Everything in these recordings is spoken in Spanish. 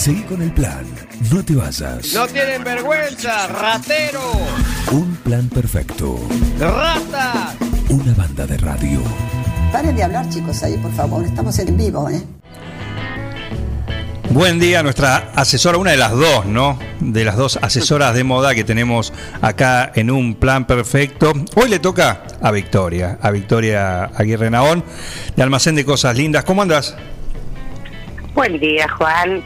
Seguí con el plan. No te vayas. No tienen vergüenza, ratero. Un plan perfecto. Rata. Una banda de radio. Paren de hablar, chicos, ahí, por favor. Estamos en vivo, ¿eh? Buen día, nuestra asesora, una de las dos, ¿no? De las dos asesoras de moda que tenemos acá en un plan perfecto. Hoy le toca a Victoria, a Victoria Aguirre Naón, de Almacén de Cosas Lindas. ¿Cómo andas? Buen día, Juan.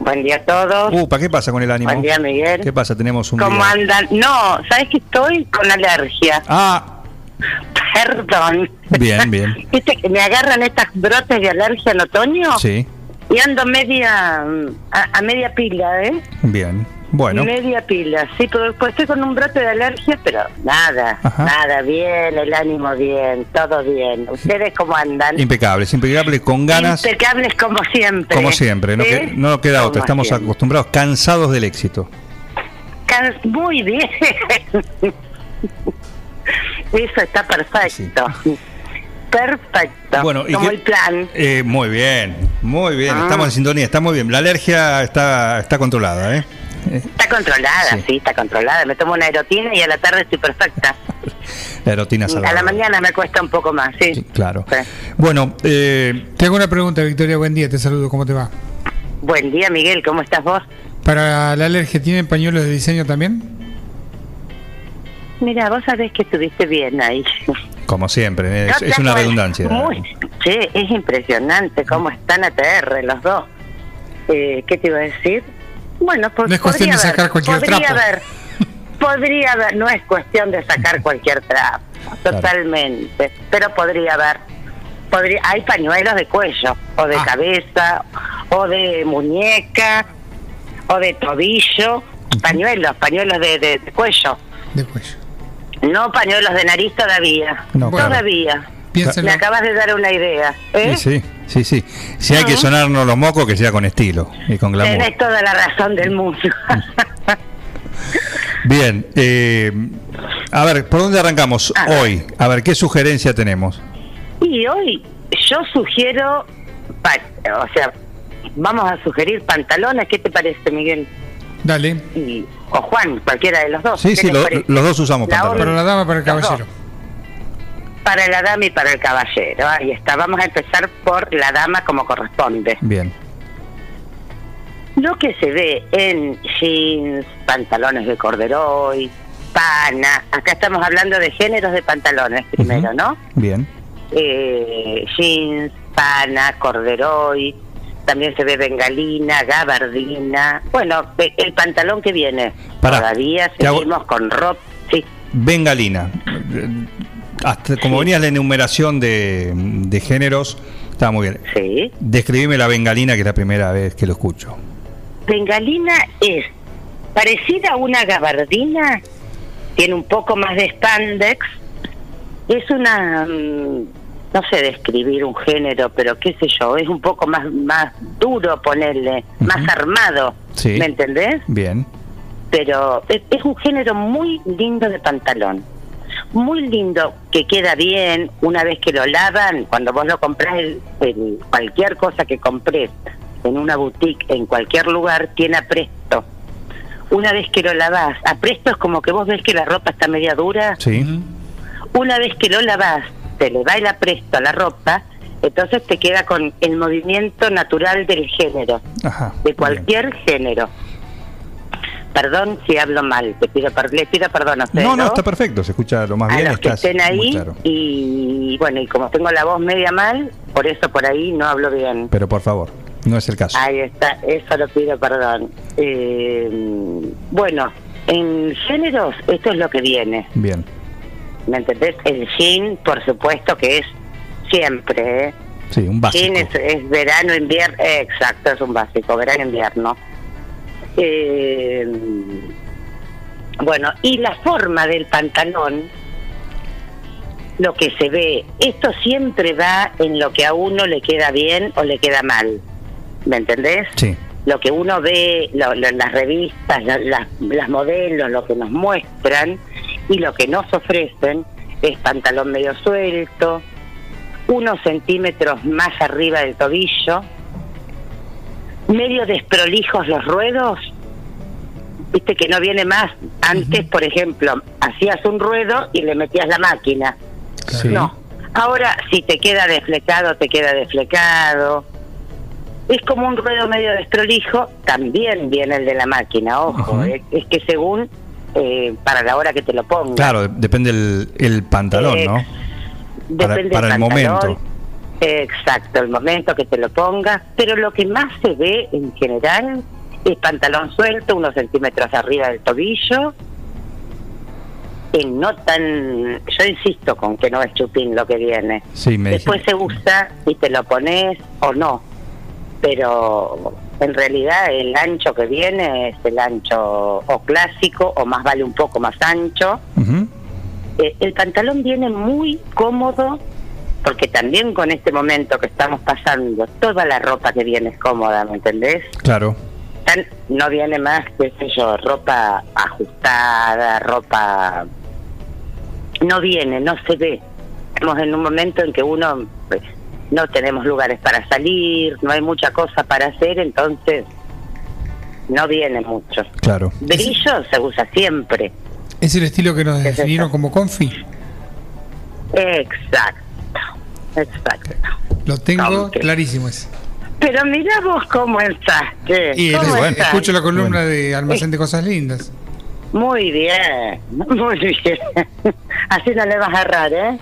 Buen día a todos. Upa, ¿qué pasa con el ánimo? Buen día, Miguel. ¿Qué pasa? Tenemos un ¿Cómo día- andan? No, ¿sabes que estoy con alergia? Ah, Perdón. bien, bien. ¿Viste que me agarran estas brotes de alergia en otoño? Sí, Y ando media, mm, a, a media pila, ¿eh? bien. Bueno, Media pila, sí, pero después estoy con un brote de alergia, pero nada, Ajá. nada, bien, el ánimo bien, todo bien. ¿Ustedes cómo andan? impecables, impecables, con ganas, Impecables como siempre. como siempre. No, ¿sí? que- no queda otra, Como estamos siempre. acostumbrados, cansados del éxito. Can- Muy bien. Eso está perfecto. Perfecto. Bueno, ¿y como qué- el plan. Eh, muy bien, muy bien, Ah. estamos en sintonía, está muy bien. La alergia está, está controlada, ¿eh? Está controlada, Sí. sí. está controlada. Me tomo una aerotina y a la tarde estoy perfecta. La erotina a salvadora. la mañana me cuesta un poco más, sí. Sí, claro. Sí. Bueno, eh, Te hago una pregunta, Victoria. Buen día, te saludo. ¿Cómo te va? Buen día, Miguel, ¿cómo estás vos? Para la alergia, ¿tienen pañuelos de diseño también? Mira, vos sabés que estuviste bien ahí. como siempre, es, No es te una redundancia. Muy, sí, es impresionante cómo están ATR los dos. Eh, ¿Qué te iba a decir? Bueno, pues No es cuestión podría de sacar haber, cualquier podría trapo. Haber, podría haber, no es cuestión de sacar cualquier trapo, totalmente, pero podría haber. Podría, hay pañuelos de cuello, o de Ah. cabeza, o de muñeca, o de tobillo, pañuelos, pañuelos de, de- de cuello. De cuello. No pañuelos de nariz todavía. No, claro. Piénselo. Me acabas de dar una idea. ¿eh? Sí, sí, sí, sí. Si hay que Ujú. sonarnos los mocos, que sea con estilo y con glamour. Tenés toda la razón del mundo. Bien, eh, a ver, ¿por dónde arrancamos A hoy? A ver, ¿qué sugerencia tenemos? y hoy yo sugiero, o sea, vamos a sugerir pantalones. ¿Qué te parece, Miguel? Dale. Y, o Juan, cualquiera de los dos. Sí, ¿Qué sí, lo- los dos usamos La pantalones. Para la dama, para el dos. Para la dama y para el caballero. Ahí está. Vamos a empezar por la dama como corresponde. Bien, Lo que se ve en jeans, pantalones de corderoy, pana, acá estamos hablando de géneros de pantalones primero. ¿no? bien. Eh, jeans, pana, corderoy, también se ve bengalina, gabardina. Bueno, el pantalón que viene. Pará, Todavía hago- seguimos con ropa. Sí, Bengalina. Hasta, como Sí. venía la enumeración de, de géneros, estaba muy bien. sí. Describime la bengalina, que es la primera vez que lo escucho. Bengalina es parecida a una gabardina, tiene un poco más de spandex, es una, mm, no sé describir un género, pero qué sé yo, es un poco más, más duro ponerle, más armado, Sí. ¿me entendés? Bien. Pero es, es un género muy lindo de pantalón. Muy lindo, que queda bien una vez que lo lavan, cuando vos lo el- cualquier cosa que compres en una boutique, en cualquier lugar, tiene apresto. Una vez que lo lavás, apresto es como que vos ves que la ropa está media dura, Sí. una vez que lo lavás, te le va el apresto a la ropa, entonces te queda con el movimiento natural del género, Ajá. de cualquier género. Perdón si hablo mal, te pido, per- les pido perdón a ustedes. No, no, está perfecto, se escucha lo más a bien. los que estén ahí claro. y bueno, y como tengo la voz media mal, por eso por ahí no hablo bien. Pero por favor, no es el caso. Ahí está, eso lo pido perdón. Eh, bueno, en géneros esto es lo que viene, Bien. ¿me entendés? El jean, por supuesto que es siempre, ¿eh? Sí, un básico. Jean es, es verano, invierno, eh, exacto, es un básico, verano, invierno. Eh, bueno, y la forma del pantalón, lo que se ve, esto siempre va en lo que a uno le queda bien o le queda mal, ¿me entendés? Sí. Lo que uno ve, lo- lo- las revistas, la- las- las modelos, lo que nos muestran y lo que nos ofrecen es pantalón medio suelto, unos centímetros más arriba del tobillo, medio desprolijos los ruedos, viste que no viene más. Antes, por ejemplo, hacías un ruedo y le metías la máquina. Sí. No. Ahora, si te queda desflecado, te queda desflecado. Es como un ruedo medio desprolijo, también viene el de la máquina, ojo. Eh, es que según, eh, para la hora que te lo pongas. Claro, de- depende el, el pantalón, ¿no? Ex- Depende Para- el pantalón. momento. Exacto, el momento que te lo pongas. Pero lo que más se ve en general es pantalón suelto, unos centímetros arriba del tobillo. Que no tan. Yo insisto con que no es chupín lo que viene. Sí, me Después se usa si te lo pones o no. Pero en realidad el ancho que viene es el ancho o clásico o más vale un poco más ancho. Eh, el pantalón viene muy cómodo porque también con este momento que estamos pasando, toda la ropa que viene es cómoda, ¿me entendés? Claro, Tan- no viene más, qué sé yo, ropa ajustada, ropa... No viene, no se ve. Estamos en un momento en que uno, pues, no tenemos lugares para salir, no hay mucha cosa para hacer, entonces no viene mucho. claro. Brillo se usa siempre. ¿Es el estilo que nos ¿Qué es definieron como confi? Exacto, exacto. Lo tengo clarísimo ese. Pero mira vos cómo estás. ¿qué? Y ¿Cómo bueno, estás? escucho la columna Bueno. de Almacén de Cosas Lindas. Muy bien, muy bien. Así no le vas a errar, ¿eh?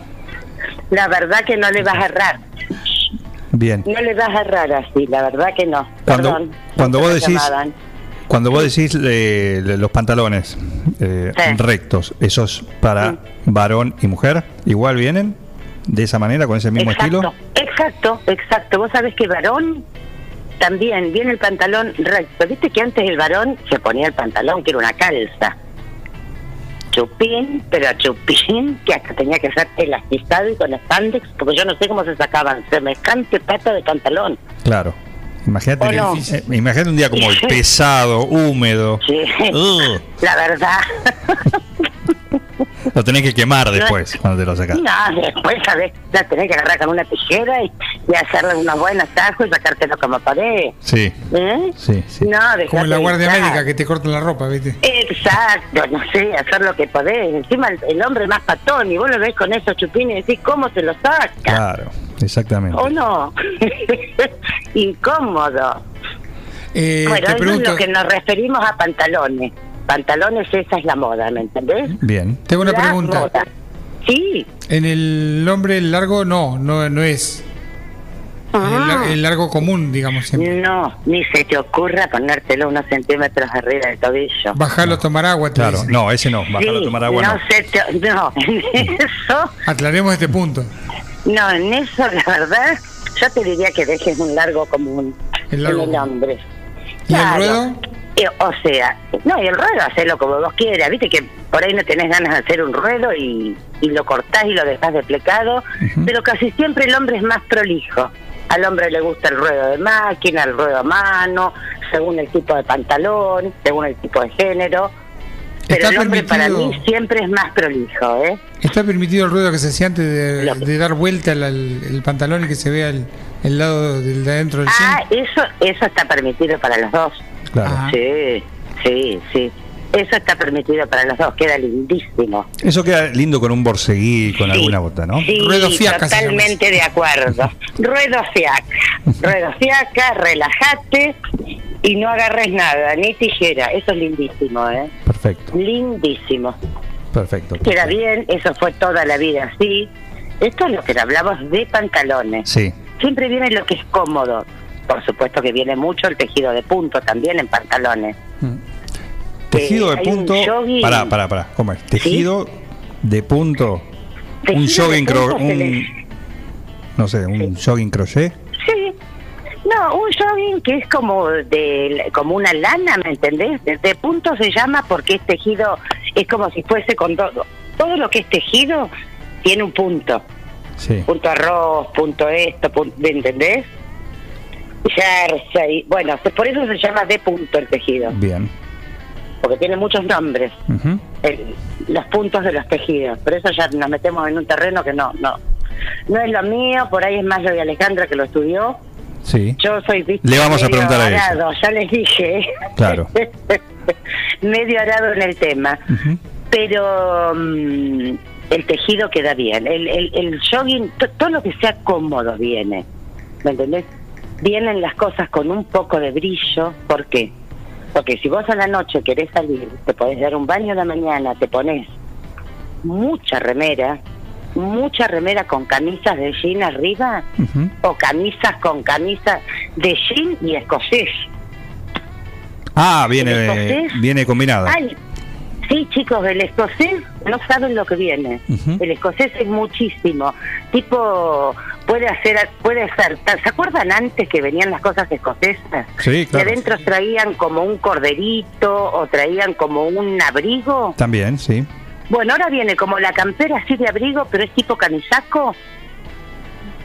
La verdad que no le vas a errar. Bien. No le vas a errar así, la verdad que no. Cuando- Perdón. cuando vos decís- llamaban. Cuando vos decís eh, de los pantalones eh, Sí. rectos, ¿esos para Sí. varón y mujer igual vienen? ¿De esa manera, con ese mismo exacto, estilo? Exacto, exacto. Vos sabés que varón también viene el pantalón recto. Viste que antes el varón se ponía el pantalón que era una calza. Chupín, pero chupín que hasta tenía que ser elastizado y con spandex, porque yo no sé cómo se sacaban semejante pata de pantalón. Claro. Imagínate, ¿O no? eh, imagínate un día como el pesado, húmedo. Sí, la verdad. Lo tenés que quemar después cuando te lo sacas. No, después, ¿sabes? La tenés que agarrar con una tijera y, y hacerle unos buenos tajos y sacártelo como podés. Sí, ¿Eh? sí, sí. No, Como en la guardia hinchar. médica que te cortan la ropa, ¿viste? Exacto, no sé, hacer lo que podés. Encima el, el hombre más patón y vos lo ves con esos chupines y decís, ¿cómo se lo saca? Claro, exactamente. ¿O no? Incómodo. Eh, bueno, te eso pregunto, es lo que nos referimos a pantalones. Pantalones, esa es la moda, ¿me entendés? Bien. tengo una La pregunta. moda. Sí. En el hombre largo no, no, no es. El, Ah. el largo común, digamos siempre. No, ni se te ocurra ponértelo unos centímetros arriba del tobillo. Bajarlo a tomar agua, te Claro, no, ese no. Bajarlo a Sí, tomar agua no no. se te- no, en eso, Aclaremos este punto. no, en eso la verdad, yo te diría que dejes un largo común El largo en el hombre. ¿Y el ruedo? O sea, no, y el ruedo hacelo como vos quieras, viste que por ahí no tenés ganas de hacer un ruedo y, y lo cortás y lo dejás desplecado, pero casi siempre el hombre es más prolijo. Al hombre le gusta el ruedo de máquina, el ruedo a mano, según el tipo de pantalón, según el tipo de género. Pero el hombre para mí siempre es más prolijo, ¿eh? ¿Está permitido el ruedo que se hacía antes de, dar vuelta el pantalón y que se vea el, el lado del de adentro del Ah, eso, eso está permitido para los dos. Claro. Sí, sí, sí. Eso está permitido para los dos, queda lindísimo. Eso queda lindo con un borseguí, con Sí, alguna bota, ¿no? Sí, Ruedo fiaca totalmente de acuerdo. Ruedo fiaca. Ruedo fiaca, relájate y no agarres nada, ni tijera. Eso es lindísimo, ¿eh? Perfecto, Lindísimo. perfecto. Queda bien, eso fue toda la vida así. Esto es lo que hablamos de pantalones. Sí, Siempre viene lo que es cómodo. Por supuesto que viene mucho el tejido de punto también en pantalones. tejido de hay un punto. jogging. Pará, pará, pará. ¿Cómo es? Tejido de punto. Tejido un de jogging cro- punto se un, le- no sé, un jogging crochet. Sí. No, un jogging que es como de como una lana, ¿me entendés? De, de punto se llama porque es tejido, es como si fuese con todo. Todo lo que es tejido tiene un punto. Sí. Punto arroz, punto esto, punto, ¿me entendés? Jersey. Bueno, por eso se llama de punto el tejido, Bien. porque tiene muchos nombres. El- los puntos de los tejidos. Por eso ya nos metemos en un terreno que no, no, no es lo mío, por ahí es más lo de Alejandra que lo estudió, Sí. Yo soy ¿viste? Le vamos a medio preguntar a arado, ya les dije. Claro. medio arado en el tema. Pero mm, el tejido queda bien. El, el, el jogging, to- todo lo que sea cómodo viene. ¿Me entendés? Vienen las cosas con un poco de brillo. ¿Por qué? Porque si vos a la noche querés salir, te podés dar un baño a la mañana, te pones mucha remera, mucha remera con camisas de jean arriba o camisas con camisas de jean y escocés. Ah, viene, ¿El escocés? viene combinada. Ay, sí, chicos, el escocés no saben lo que viene. El escocés es muchísimo. Tipo, puede hacer, puede ser. ¿Se acuerdan antes que venían las cosas escocesas? Sí, claro. Que adentro traían como un corderito o traían como un abrigo. También, sí. Bueno, ahora viene como la campera así de abrigo, pero es tipo camisaco.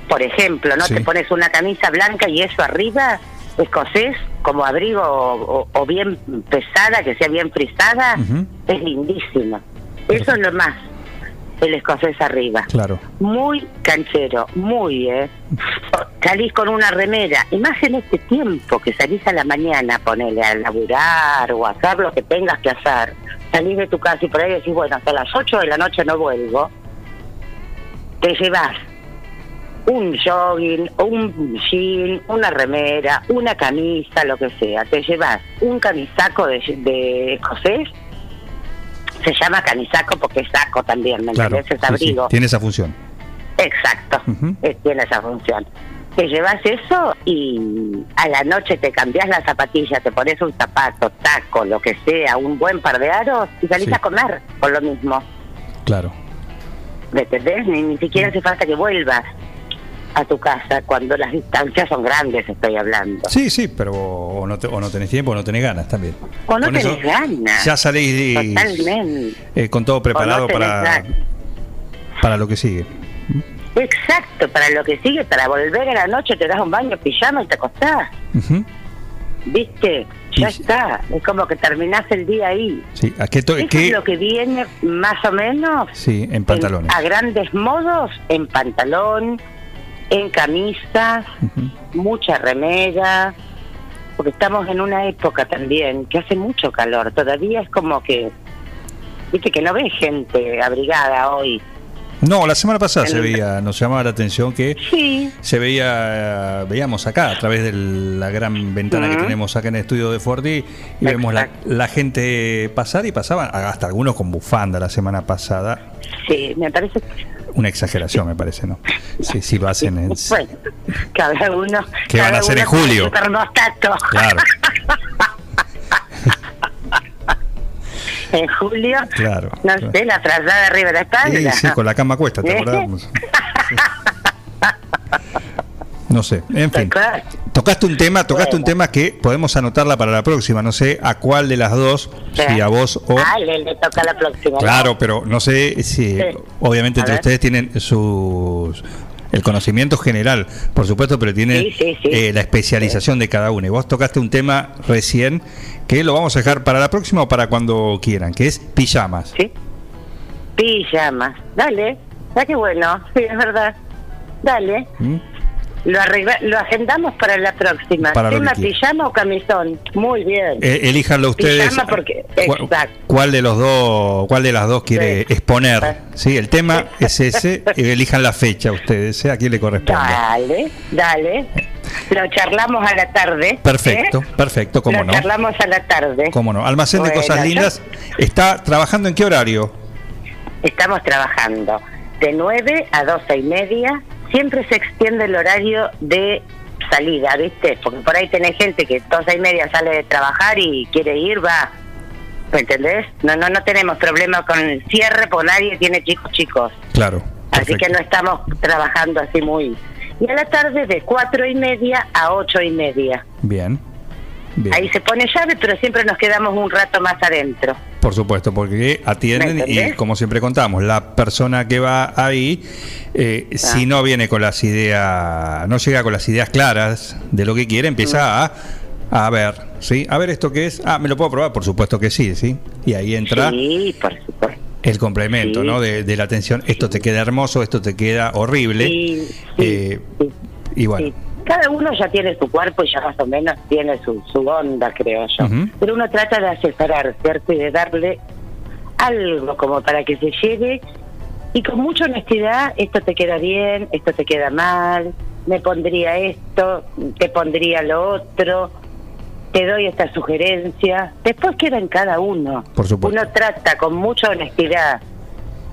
Por ejemplo, ¿no? Sí. Te pones una camisa blanca y eso arriba, escocés, como abrigo o, o- o bien pesada, que sea bien frisada, es lindísima. Eso es lo más, el escocés arriba. Claro. Muy canchero, muy, ¿eh? Salís con una remera, y más en este tiempo que salís a la mañana, ponele a laburar o a hacer lo que tengas que hacer. Salís de tu casa y por ahí decís, bueno, hasta las 8 de la noche no vuelvo. Te llevas un jogging, un jean, una remera, una camisa, lo que sea. Te llevas un camisaco de, de escocés. Se llama camisaco porque es saco también, ¿me Claro. entendés? Es Sí, sí, abrigo. Tiene esa función. Exacto, tiene esa función. Te llevas eso y a la noche te cambias la zapatilla, te pones un zapato, taco, lo que sea, un buen par de aros y salís Sí. a comer con lo mismo. Claro. ¿Me entendés? Ni, ni siquiera hace falta que vuelvas a tu casa cuando las distancias son grandes, estoy hablando. Sí, sí, pero o no, te- o no tenés tiempo o no tenés ganas también. O no Con tenés eso ganas. Ya salís Totalmente. eh, con todo preparado no para, ganas. para lo que sigue. Exacto, para lo que sigue, para volver a la noche te das un baño, pijama y te acostás. ¿Viste? Ya Y- está. Es como que terminás el día ahí. Sí, ¿a qué, to- Eso qué- es lo que viene más o menos Sí, en pantalones. en- a grandes modos en pantalón, en camisas, mucha remera, porque estamos en una época también que hace mucho calor. Todavía es como que, viste que no ves gente abrigada hoy. No, la semana pasada se veía, nos llamaba la atención que Sí, se veía, veíamos acá a través de la gran ventana que tenemos acá en el estudio de Forti y vemos la, la gente pasar y pasaban, hasta algunos con bufanda la semana pasada. sí, me parece Una exageración, me parece, ¿no? Sí, sí lo hacen en... Bueno, cada uno. ¿Qué van a cada hacer en julio? Claro, En julio. claro. No claro. sé, la frazada arriba de la espalda. Sí, sí, con la cama cuesta, ¿te ¿Eh? No sé, en fin. Tocaste un tema, tocaste un tema que podemos anotarla para la próxima. No sé a cuál de las dos, si a vos o. Ah, le, le toca la próxima. ¿no? Claro, pero no sé si, Sí. obviamente, A entre ver. ustedes tienen sus. El conocimiento general, por supuesto, pero tienen Sí, eh, la especialización de cada uno. Y vos tocaste un tema recién que lo vamos a dejar para la próxima o para cuando quieran, que es pijamas. Sí. Pijamas. Dale. Ya que bueno. Sí, es verdad. Dale. ¿Mm? Lo, arregla- lo agendamos para la próxima. Para lo ¿Tema pijama o camisón? Muy bien. Eh, elíjanlo ustedes. Pijama porque- ¿Cuál, exacto. cuál de los dos, cuál de las dos quiere Sí. exponer? Sí, el tema es ese. elijan la fecha ustedes, ¿eh? a quién le corresponde. Dale, dale. Lo charlamos a la tarde. Perfecto, ¿eh? perfecto, cómo Lo no. charlamos a la tarde. Cómo no. Almacén de cosas lindas. ¿Está trabajando en qué horario? Estamos trabajando de 9 a 12 y media. Siempre se extiende el horario de salida, ¿viste? Porque por ahí tenés gente que 12 y media sale de trabajar y quiere ir, va. ¿Me entendés? No, no, no tenemos problema con el cierre porque nadie tiene chicos chicos. Claro. Así que no estamos trabajando así muy... Y a la tarde de cuatro y media a ocho y media. Bien. Bien. Ahí se pone llave, pero siempre nos quedamos un rato más adentro. Por supuesto, porque atienden ¿Me y como siempre contamos, la persona que va ahí, eh, si no viene con las ideas, no llega con las ideas claras de lo que quiere, empieza a, a ver, ¿sí? A ver esto que es, ah, ¿me lo puedo probar? Por supuesto que sí, ¿sí? Y ahí entra Sí, por supuesto. el complemento, Sí. ¿no? De, de la atención, esto te queda hermoso, esto te queda horrible. Sí, Eh, y bueno. Cada uno ya tiene su cuerpo y ya más o menos tiene su, su onda, creo yo. Pero uno trata de asesorar, ¿cierto? Y de darle algo como para que se lleve y con mucha honestidad, esto te queda bien, esto te queda mal, me pondría esto, te pondría lo otro, te doy esta sugerencia. Después queda en cada uno. Por supuesto. Uno trata con mucha honestidad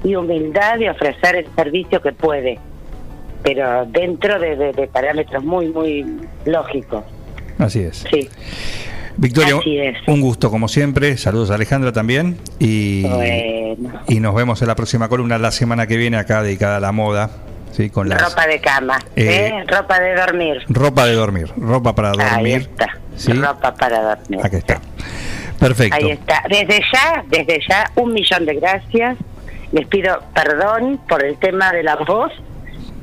y humildad de ofrecer el servicio que puede, pero dentro de, de- de parámetros muy, muy lógicos. Así es. Sí. Victoria, Así es. un gusto como siempre. Saludos a Alejandra también. Y, Bueno. y nos vemos en la próxima columna la semana que viene acá dedicada a la moda. ¿sí? Con las Ropa de cama, Eh, ¿eh? ropa de dormir. ropa de dormir. Ropa para Ahí dormir. está, ¿sí? ropa para dormir. Aquí está. Perfecto. Ahí está. Desde ya, desde ya, un millón de gracias. Les pido perdón por el tema de la voz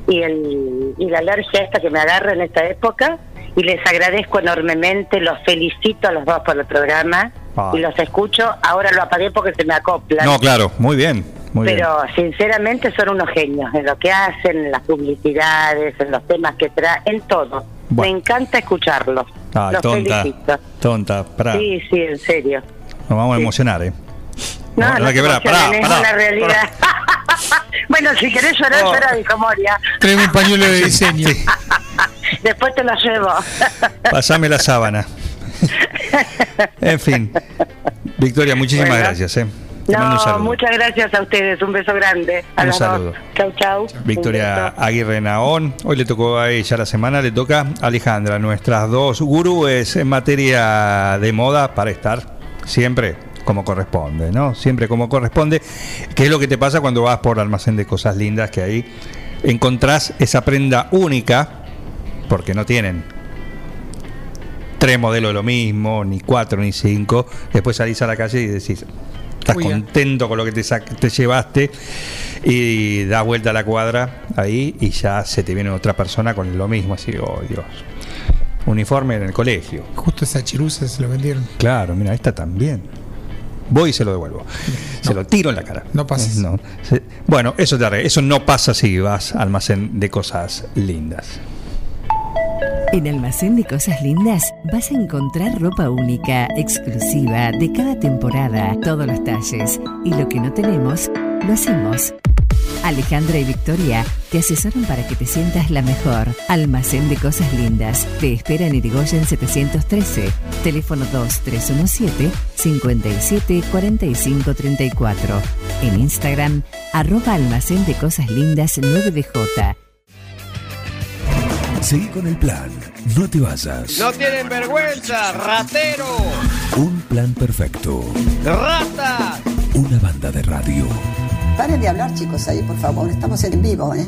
y, el, y la alergia esta que me agarra en esta época. Y les agradezco enormemente, los felicito a los dos por el programa Ay. y los escucho. Ahora lo apagué porque se me acoplan. No, claro, muy bien. Muy Pero bien. sinceramente son unos genios en lo que hacen, en las publicidades, en los temas que traen, en todo. Bueno. Me encanta escucharlos. Ay, los tonta. felicito. Tonta, pará. Sí, sí, en serio. Nos vamos a emocionar, ¿eh? No, a no te quebrar. Pará, es pará, una realidad. bueno, si querés llorar, Oh. llora, dijo Moria. Tráeme un pañuelo de diseño. Sí. Después te lo llevo. Pasame la sábana. en fin. Victoria, muchísimas Bueno. gracias, ¿eh? Te mando un no, saludo. muchas gracias a ustedes. Un beso grande. A Un saludo. dos. Chau, chau. Victoria. Aguirre Naón. Hoy le tocó a ella la semana, le toca a Alejandra, nuestras dos gurúes en materia de moda para estar siempre como corresponde, ¿no? Siempre como corresponde. ¿Qué es lo que te pasa cuando vas por almacén de cosas lindas que ahí encontrás esa prenda única, porque no tienen tres modelos de lo mismo, ni cuatro, ni cinco. Después salís a la calle y decís, estás contento con lo que te, te llevaste y das vuelta a la cuadra ahí y ya se te viene otra persona con lo mismo. Así, oh Dios. Uniforme en el colegio. Justo esa chirusa se lo vendieron. Claro, mira, esta también. Voy y se lo devuelvo. Se lo tiro en la cara. No pases. No. Bueno, eso, te eso no pasa si vas al almacén de cosas lindas. En Almacén de Cosas Lindas vas a encontrar ropa única, exclusiva, de cada temporada, todos los talles. Y lo que no tenemos, lo hacemos. Alejandra y Victoria te asesoran para que te sientas la mejor. Almacén de Cosas Lindas. Te espera en Irigoyen 713. Teléfono 2317 57 45 34. En Instagram, arroba almacén de cosas lindas 9DJ. Seguí con el plan. No te vayas. No tienen vergüenza, ratero, Un plan perfecto. ratas. Una banda de radio. Paren de hablar, chicos, ahí, por favor. Estamos en vivo, ¿eh?